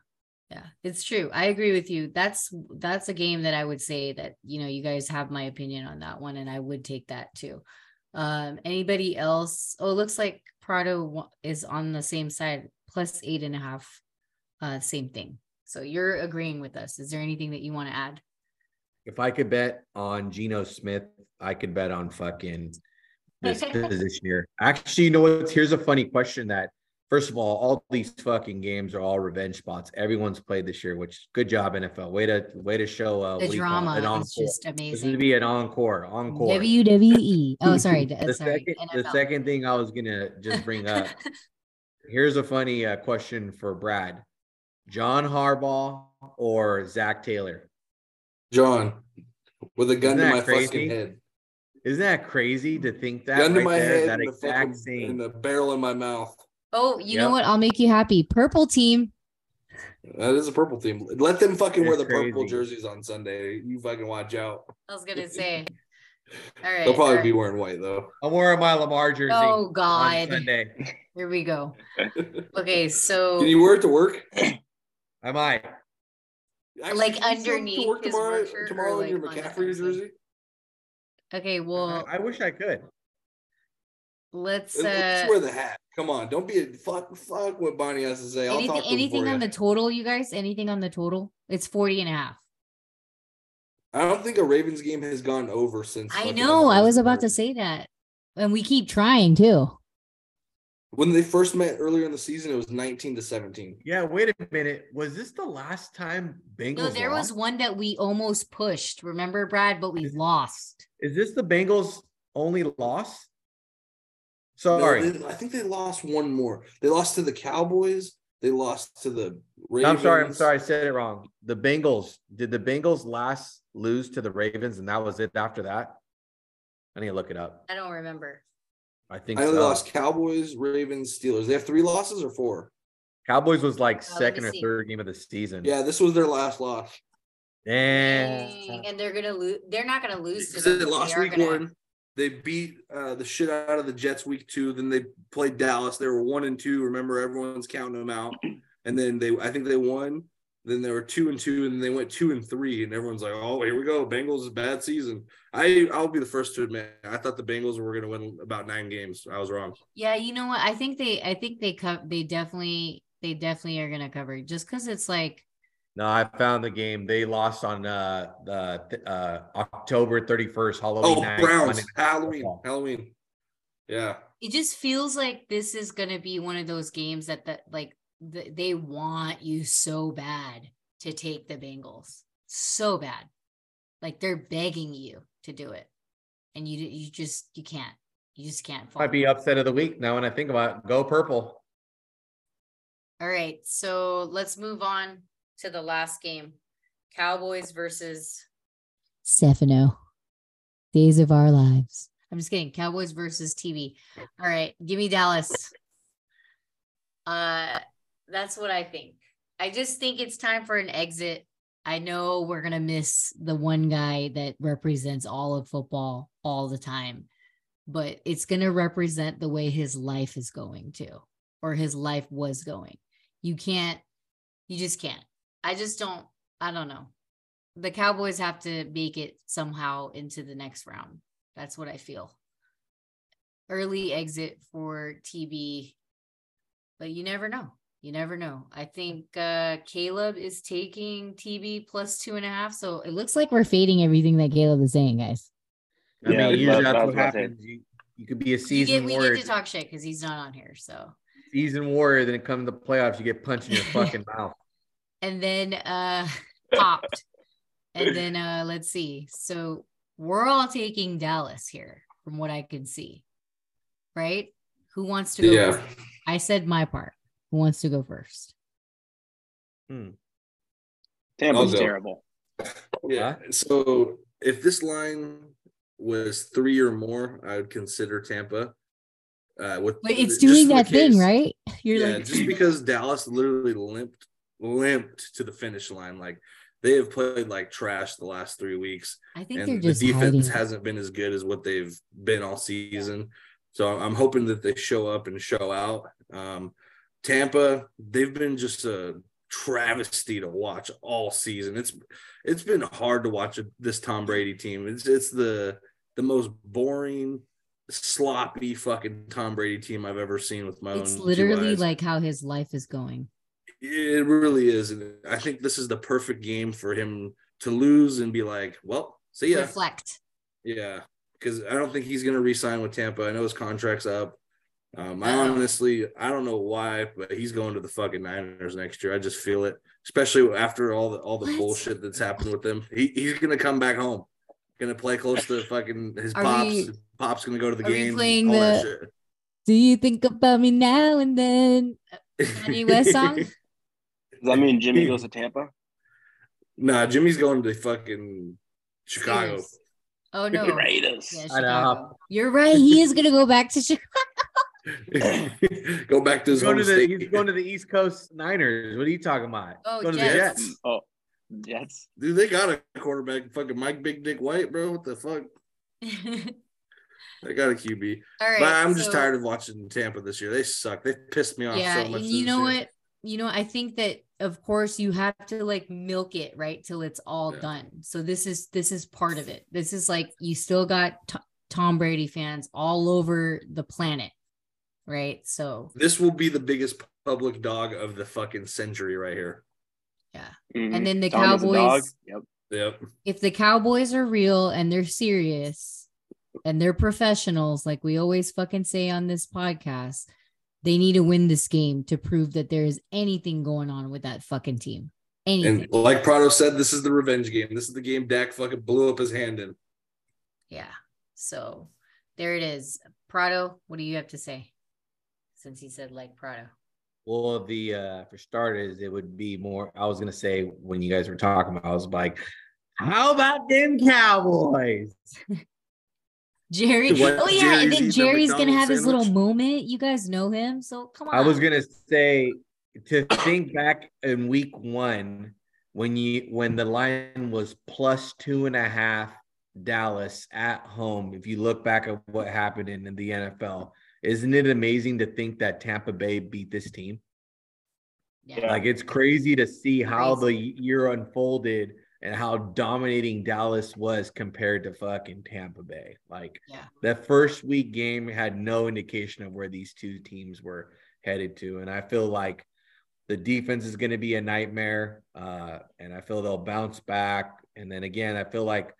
yeah it's true i agree with you that's that's a game that i would say that you know you guys have my opinion on that one and i would take that too um anybody else oh it looks like prado is on the same side plus eight and a half uh same thing so you're agreeing with us is there anything that you want to add If I could bet on Geno Smith, I could bet on fucking this position here. Actually, you know what? Here's a funny question that first of all, all these fucking games are all revenge spots. Everyone's played this year, which good job, NFL. Way to way to show uh the what call drama an is encore. just amazing. This would amazing be an encore. Encore. WWE. Oh, sorry. the sorry. second the second thing I was gonna just bring up. here's a funny uh, question for Brad: John Harbaugh or Zac Taylor? John, with a gun Isn't to my crazy? fucking head, Isn't that crazy to think that gun to my there? head, That and, the exact fucking, same. and the barrel in my mouth. Oh You you know what? I'll make you happy. Purple team. That is a purple team. Let them fucking wear It's the purple jerseys on Sunday. You fucking watch out. i was gonna say All right. They'll probably all right. be wearing white though. I'm wearing my Lamar jersey. Oh on God. Sunday. Here we go. Okay, so Can you wear it to work? I might. Actually, Like can you to underneath work his tomorrow, work tomorrow in your like, McCaffrey jersey. okay, well, I, I wish I could. Let's At uh least wear the hat. Come on, don't be a fuck. Fuck what Bonnie has to say. I'll anything talk to anything on the total, you guys? Anything on the total? It's 40 and a half. I don't think a Ravens game has gone over since. I know. I was about to say that. And we keep trying too. when they first met earlier in the season, it was 19 to 17. Yeah, wait a minute. Was this the last time Bengals? No, there was one that we almost pushed. Remember, Brad? But we Is- lost. Is this the Bengals' only loss? No, Sorry, they- I think they lost one more. They lost to the Cowboys. They lost to the Ravens. I'm sorry. I'm sorry. I said it wrong. The Bengals. Did the Bengals last lose to the Ravens, and that was it after that? I need to look it up. I don't remember. I think I only so. lost Cowboys, Ravens, Steelers. They have three losses or four. Cowboys was like let me second or see. third game of the season. Yeah, this was their last loss. Damn. Dang, And they're gonna lose. They're not gonna lose to Because them. they lost are week gonna- one. They beat uh, the shit out of the Jets week two. Then they played Dallas. They were one and two. Remember, everyone's counting them out. And then they, I think they won. Then they were two and two, and they went two and three, and everyone's like, "Oh, here we go, Bengals is bad season." I, I'll be the first to admit, I thought the Bengals were going to win about nine games. I was wrong. Yeah, you know what? I think they. I think they co- They definitely. They definitely are gonna cover just because it's like No, I found the game. They lost on uh the uh October 31st, Halloween Oh, night. Browns, Halloween, Football. Halloween. Yeah, it just feels like this is gonna be one of those games that that like th- they want you so bad to take the Bengals, so bad, like they're begging you to do it, and you you just you can't, you just can't. Fall. Might be upset of the week now when I think about it. Go purple. All right, so let's move on to the last game, Cowboys versus. Stefano. Days of our lives. I'm just kidding. Cowboys versus TB. All right, give me Dallas. Uh, that's what I think. I just think it's time for an exit. I know we're gonna miss the one guy that represents all of football all the time, but it's gonna represent the way his life is going to, or his life was going. You can't, you just can't. I just don't. I don't know. The Cowboys have to make it somehow into the next round. That's what I feel. Early exit for TB, but you never know. You never know. I think uh Caleb is taking TB plus two and a half. So it looks Looks like we're fading everything that Caleb is saying, guys. I Yeah, mean, usually that's- that's that's what what I said. happens. You, you could be a you season get, we need to talk shit because he's not on here. So season warrior. Then it comes to the playoffs, you get punched in your fucking mouth. And then uh popped. And then uh let's see. So we're all taking Dallas here from what I can see. Right? Who wants to go? Yeah. first? I said my part. Who wants to go first? Hmm. Tampa's go. terrible. Yeah. So if this line was three or more, I would consider Tampa. Uh, with But it's doing for the that thing, right? You're yeah, like, just because Dallas literally limped limped to the finish line. Like they have played like trash the last three weeks, I think and the defense hiding. hasn't been as good as what they've been all season. So I'm- hoping that they show up and show out. Um, Tampa, they've been just a travesty to watch all season. It's it's been hard to watch this Tom Brady team. It's it's the the most boring, sloppy fucking Tom Brady team I've ever seen with my own. It's literally like how his life is going. It really is. And I think this is the perfect game for him to lose and be like, well, see ya. Reflect. Yeah. Because I don't think he's going to re sign with Tampa. I know his contract's up. Um, I honestly, I don't know why, but he's going to the fucking Niners next year. I just feel it, especially after all the all the What? bullshit that's happened with him. He, he's going to come back home, going to play close to fucking his Are pops. we- His pop's going to go to the game. playing the- Do you think about me now and then? Kanye West song? Does that mean Jimmy goes to Tampa? nah, Jimmy's going to fucking Chicago. Steelers. Oh no. Raiders. Yeah, Chicago. You're right. He is gonna go back to Chicago. go back to his He's home to the state. he's going to the East Coast Niners. What are you talking about? Oh, going to the Jets. Jets. Oh, Jets. Dude, they got a quarterback, fucking Mike Big Dick White, bro. What the fuck? They got a QB. All right. but I'm just tired of watching Tampa this year. They suck. They pissed me off yeah so much. and you know year. what you know i think that of course you have to like milk it right till it's all Yeah. done so this is this is part of it this is like you still got T- tom brady fans all over the planet right so This will be the biggest public dog of the fucking century right here. Mhm. and then the Tom is a dog. cowboys Yep. Yep. if the cowboys are real and they're serious and they're professionals like we always fucking say on this podcast they need to win this game to prove that there is anything going on with that fucking team anything And like Prado said, this is the revenge game. This is the game Dak fucking blew up his hand in. Yeah. So there it is. Prado, what do you have to say? Since he said like Prado. Well, the uh for starters, it would be more. I was gonna say when you guys were talking about, I was like, "How about them Cowboys?" Jerry. What, oh yeah, Jerry's and then Jerry's gonna McDonald's have his little moment. You guys know him, so come on. I was gonna say to think back in week one when you when the line was plus two and a half Dallas at home. If you look back at what happened in, in the NFL, isn't it amazing to think that Tampa Bay beat this team? Yeah. Like it's crazy to see how Crazy. the year unfolded and how dominating Dallas was compared to fucking Tampa Bay. Like Yeah. that first week game had no indication of where these two teams were headed to. And I feel like the defense is going to be a nightmare. Uh, and I feel they'll bounce back. And then again, I feel like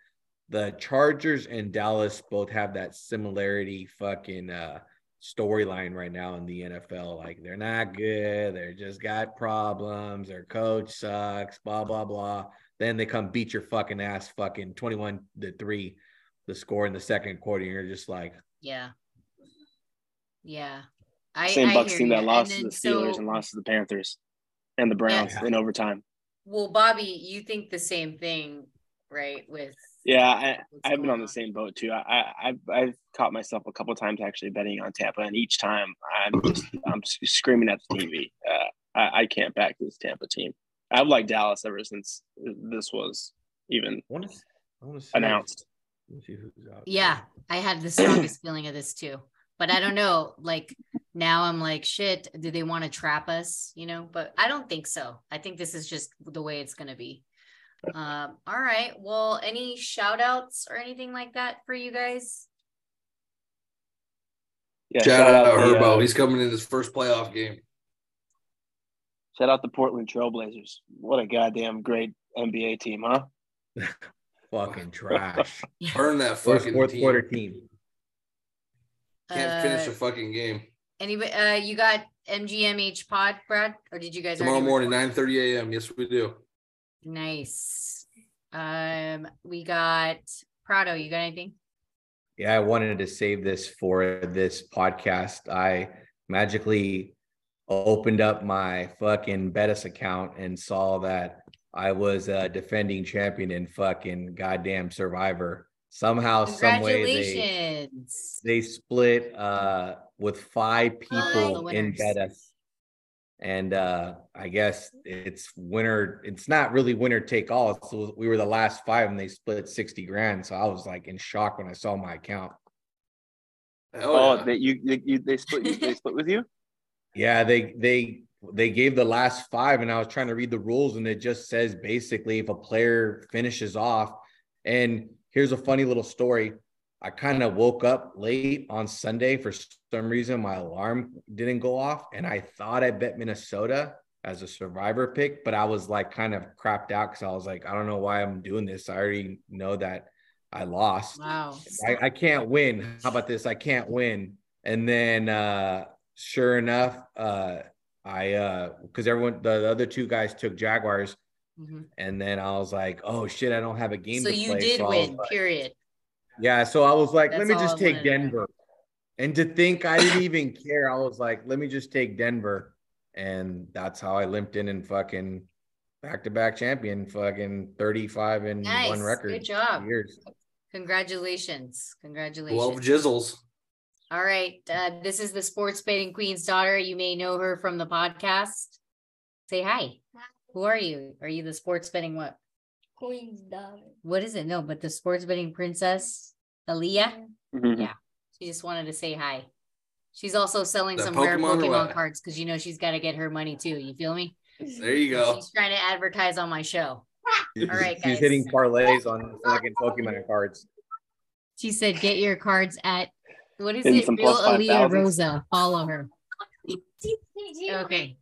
the Chargers and Dallas both have that similarity fucking uh storyline right now in the NFL. Like they're not good, they're just got problems, their coach sucks, blah blah blah. Then they come beat your fucking ass fucking 21 to 3 the score in the second quarter. And you're just like, yeah. Yeah. I, Same I Bucks team ya. that And lost to the Steelers so- and lost to the Panthers and the Browns Yeah. in overtime. Well, Bobby, you think the same thing, right? With Yeah, I, I've been going on the same boat too. I, I I've, I've caught myself a couple times actually betting on Tampa, and each time I'm just I'm screaming at the TV. Uh, I, I can't back this Tampa team. I've liked Dallas ever since this was even I want to, I want to see, announced. let see who's out. Yeah, I had the strongest feeling of this too. But I don't know. Like now I'm like, shit, do they want to trap us? You know, but I don't think so. I think this is just the way it's gonna be. Um, all right. Well, any shout outs or anything like that for you guys? Yeah, shout, out, the, Herbo. uh, He's coming in his first playoff game. Shout out the Portland Trailblazers. What a goddamn great NBA team, huh? Fucking trash. Burn that fucking fourth team. quarter team. Can't finish Uh, a fucking game. Anybody uh you got MGMH pod, Brad? Or did you guys Tomorrow already morning, record? nine thirty a.m. Yes, we do. Nice. Um, we got Prado. You got anything? Yeah, I wanted to save this for this podcast. I magically opened up my fucking Betis account and saw that I was a defending champion in fucking goddamn Survivor. Somehow, some way they they split uh with five the people in winners. Betis. And uh I guess it's winner, it's not really winner take all. So we were the last five and they split 60 grand. So I was like in shock when I saw my account. Hell Oh, yeah. they you, you, you they split you, they split with you? Yeah, they they they gave the last five, and I was trying to read the rules, and it just says basically if a player finishes off, and here's a funny little story. I kind of woke up late on Sunday for some reason. My alarm didn't go off, and I thought I bet Minnesota as a survivor pick, but I was like kind of crapped out because I was like, I don't know why I'm doing this. I already know that I lost. Wow. I, I can't win. How about this? I can't win. And then uh sure enough, uh I uh because everyone the, the other two guys took Jaguars, Mhm. and then I was like, oh shit, I don't have a game So to you play. did So win, like- period. yeah, so I was like, That's let me just I take wanted know. Denver. And to think I didn't even care, I was like, let me just take Denver. And that's how I limped in and fucking back to back champion, fucking 35 and Nice. one record. Good job. Years. Congratulations. Congratulations. Twelve jizzles. All right. Uh, this is the sports betting queen's daughter. You may know her from the podcast. Say hi. Who are you? Are you the sports betting what? Queen's daughter. What is it? No, but the sports betting princess. Aaliyah. Mhm. Yeah. She just wanted to say hi. She's also selling That some rare Pokemon or Pokemon cards because you know she's got to get her money too. You feel me? There you go. She's trying to advertise on my show. All right, guys. She's hitting parlays on fucking Pokemon cards. She said, "Get your cards at what is it? Real Aaliyah 5,000s. Rosa. Follow her. Okay.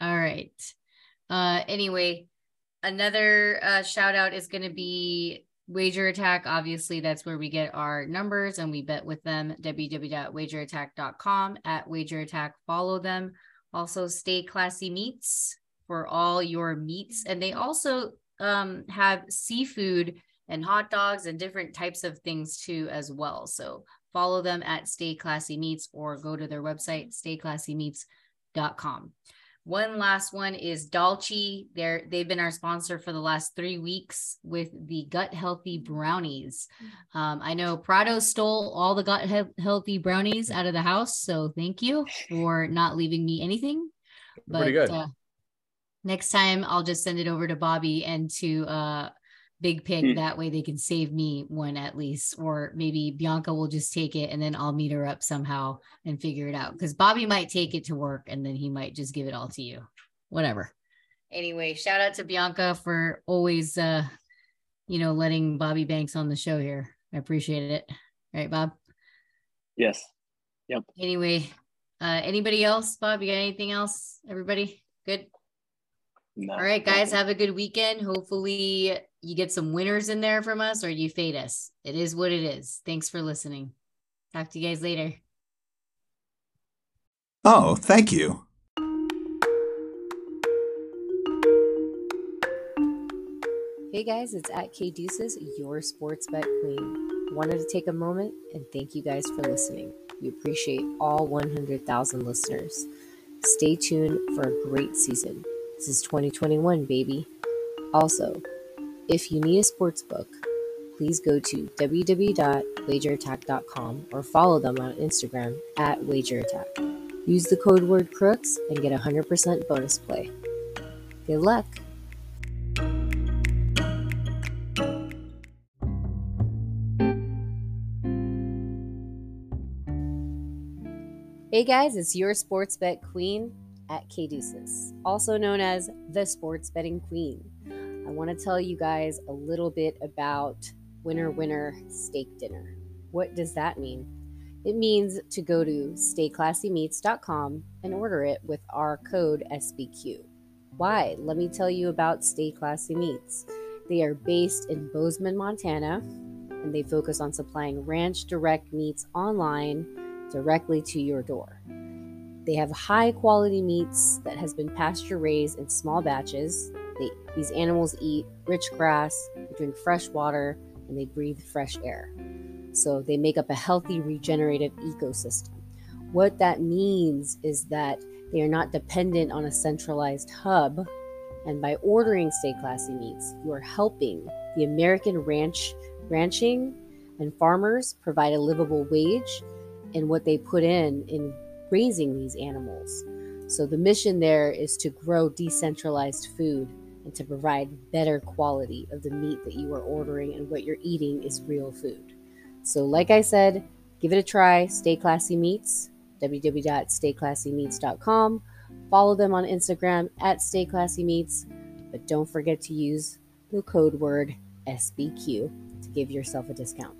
All right. Uh anyway, another uh shout out is going to be Wager Attack. Obviously, that's where we get our numbers and we bet with them. www.wagerattack.com at Wager Attack. Follow them. Also, Stay Classy Meats for all your meats, and they also um have seafood and hot dogs and different types of things too as well. So follow them at Stay Classy Meats or go to their website stayclassymeats.com. One last one is Dolce. They're they've been our sponsor for the last three weeks with the gut healthy brownies. Um, I know Prado stole all the gut he- healthy brownies out of the house, so thank you for not leaving me anything. But Pretty good. Uh, next time, I'll just send it over to Bobby and to uh, Big Pick. Hmm. That way, they can save me one at least, or maybe Bianca will just take it and then I'll meet her up somehow and figure it out. Because Bobby might take it to work and then he might just give it all to you. Whatever. Anyway, shout out to Bianca for always, uh, you know, letting Bobby Banks on the show here. I appreciate it. Right, Bob. Yes. Yep. Anyway, uh, anybody else? Bob, you got anything else? Everybody good? No, All right, guys, have a good weekend. Hopefully, you get some winners in there from us or you fade us. It is what it is. Thanks for listening. Talk to you guys later. Oh, thank you. Hey guys, it's at K Deuces, your sports bet queen. Wanted to take a moment and thank you guys for listening. We appreciate all 100,000 listeners. Stay tuned for a great season. This is 2021, baby. Also, if you need a sports book, please go to www.wagerattack.com or follow them on Instagram at wagerattack. Use the code word crooks and get a 100% bonus play. Good luck! Hey guys, it's your sports bet queen at K Deuces, also known as the sports betting queen. I want to tell you guys a little bit about Winner Winner Steak Dinner. What does that mean? It means to go to stayclassymeats.com and order it with our code SBQ. Why? Let me tell you about Stay Classy Meats. They are based in Bozeman, Montana, and they focus on supplying ranch direct meats online directly to your door. They have high quality meats that has been pasture raised in small batches. They, these animals eat rich grass, they drink fresh water, and they breathe fresh air. So they make up a healthy regenerative ecosystem. What that means is that they are not dependent on a centralized hub. And by ordering Stay Classy Meats, you are helping the American ranch ranching and farmers provide a livable wage in what they put in in raising these animals. So the mission there is to grow decentralized food and to provide better quality of the meat that you are ordering and what you're eating is real food. So like I said, give it a try. Stay Classy Meats, www.stayclassymeats.com. Follow them on Instagram at Stay Classy Meats, but don't forget to use the code word SBQ to give yourself a discount.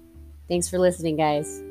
Thanks for listening, guys.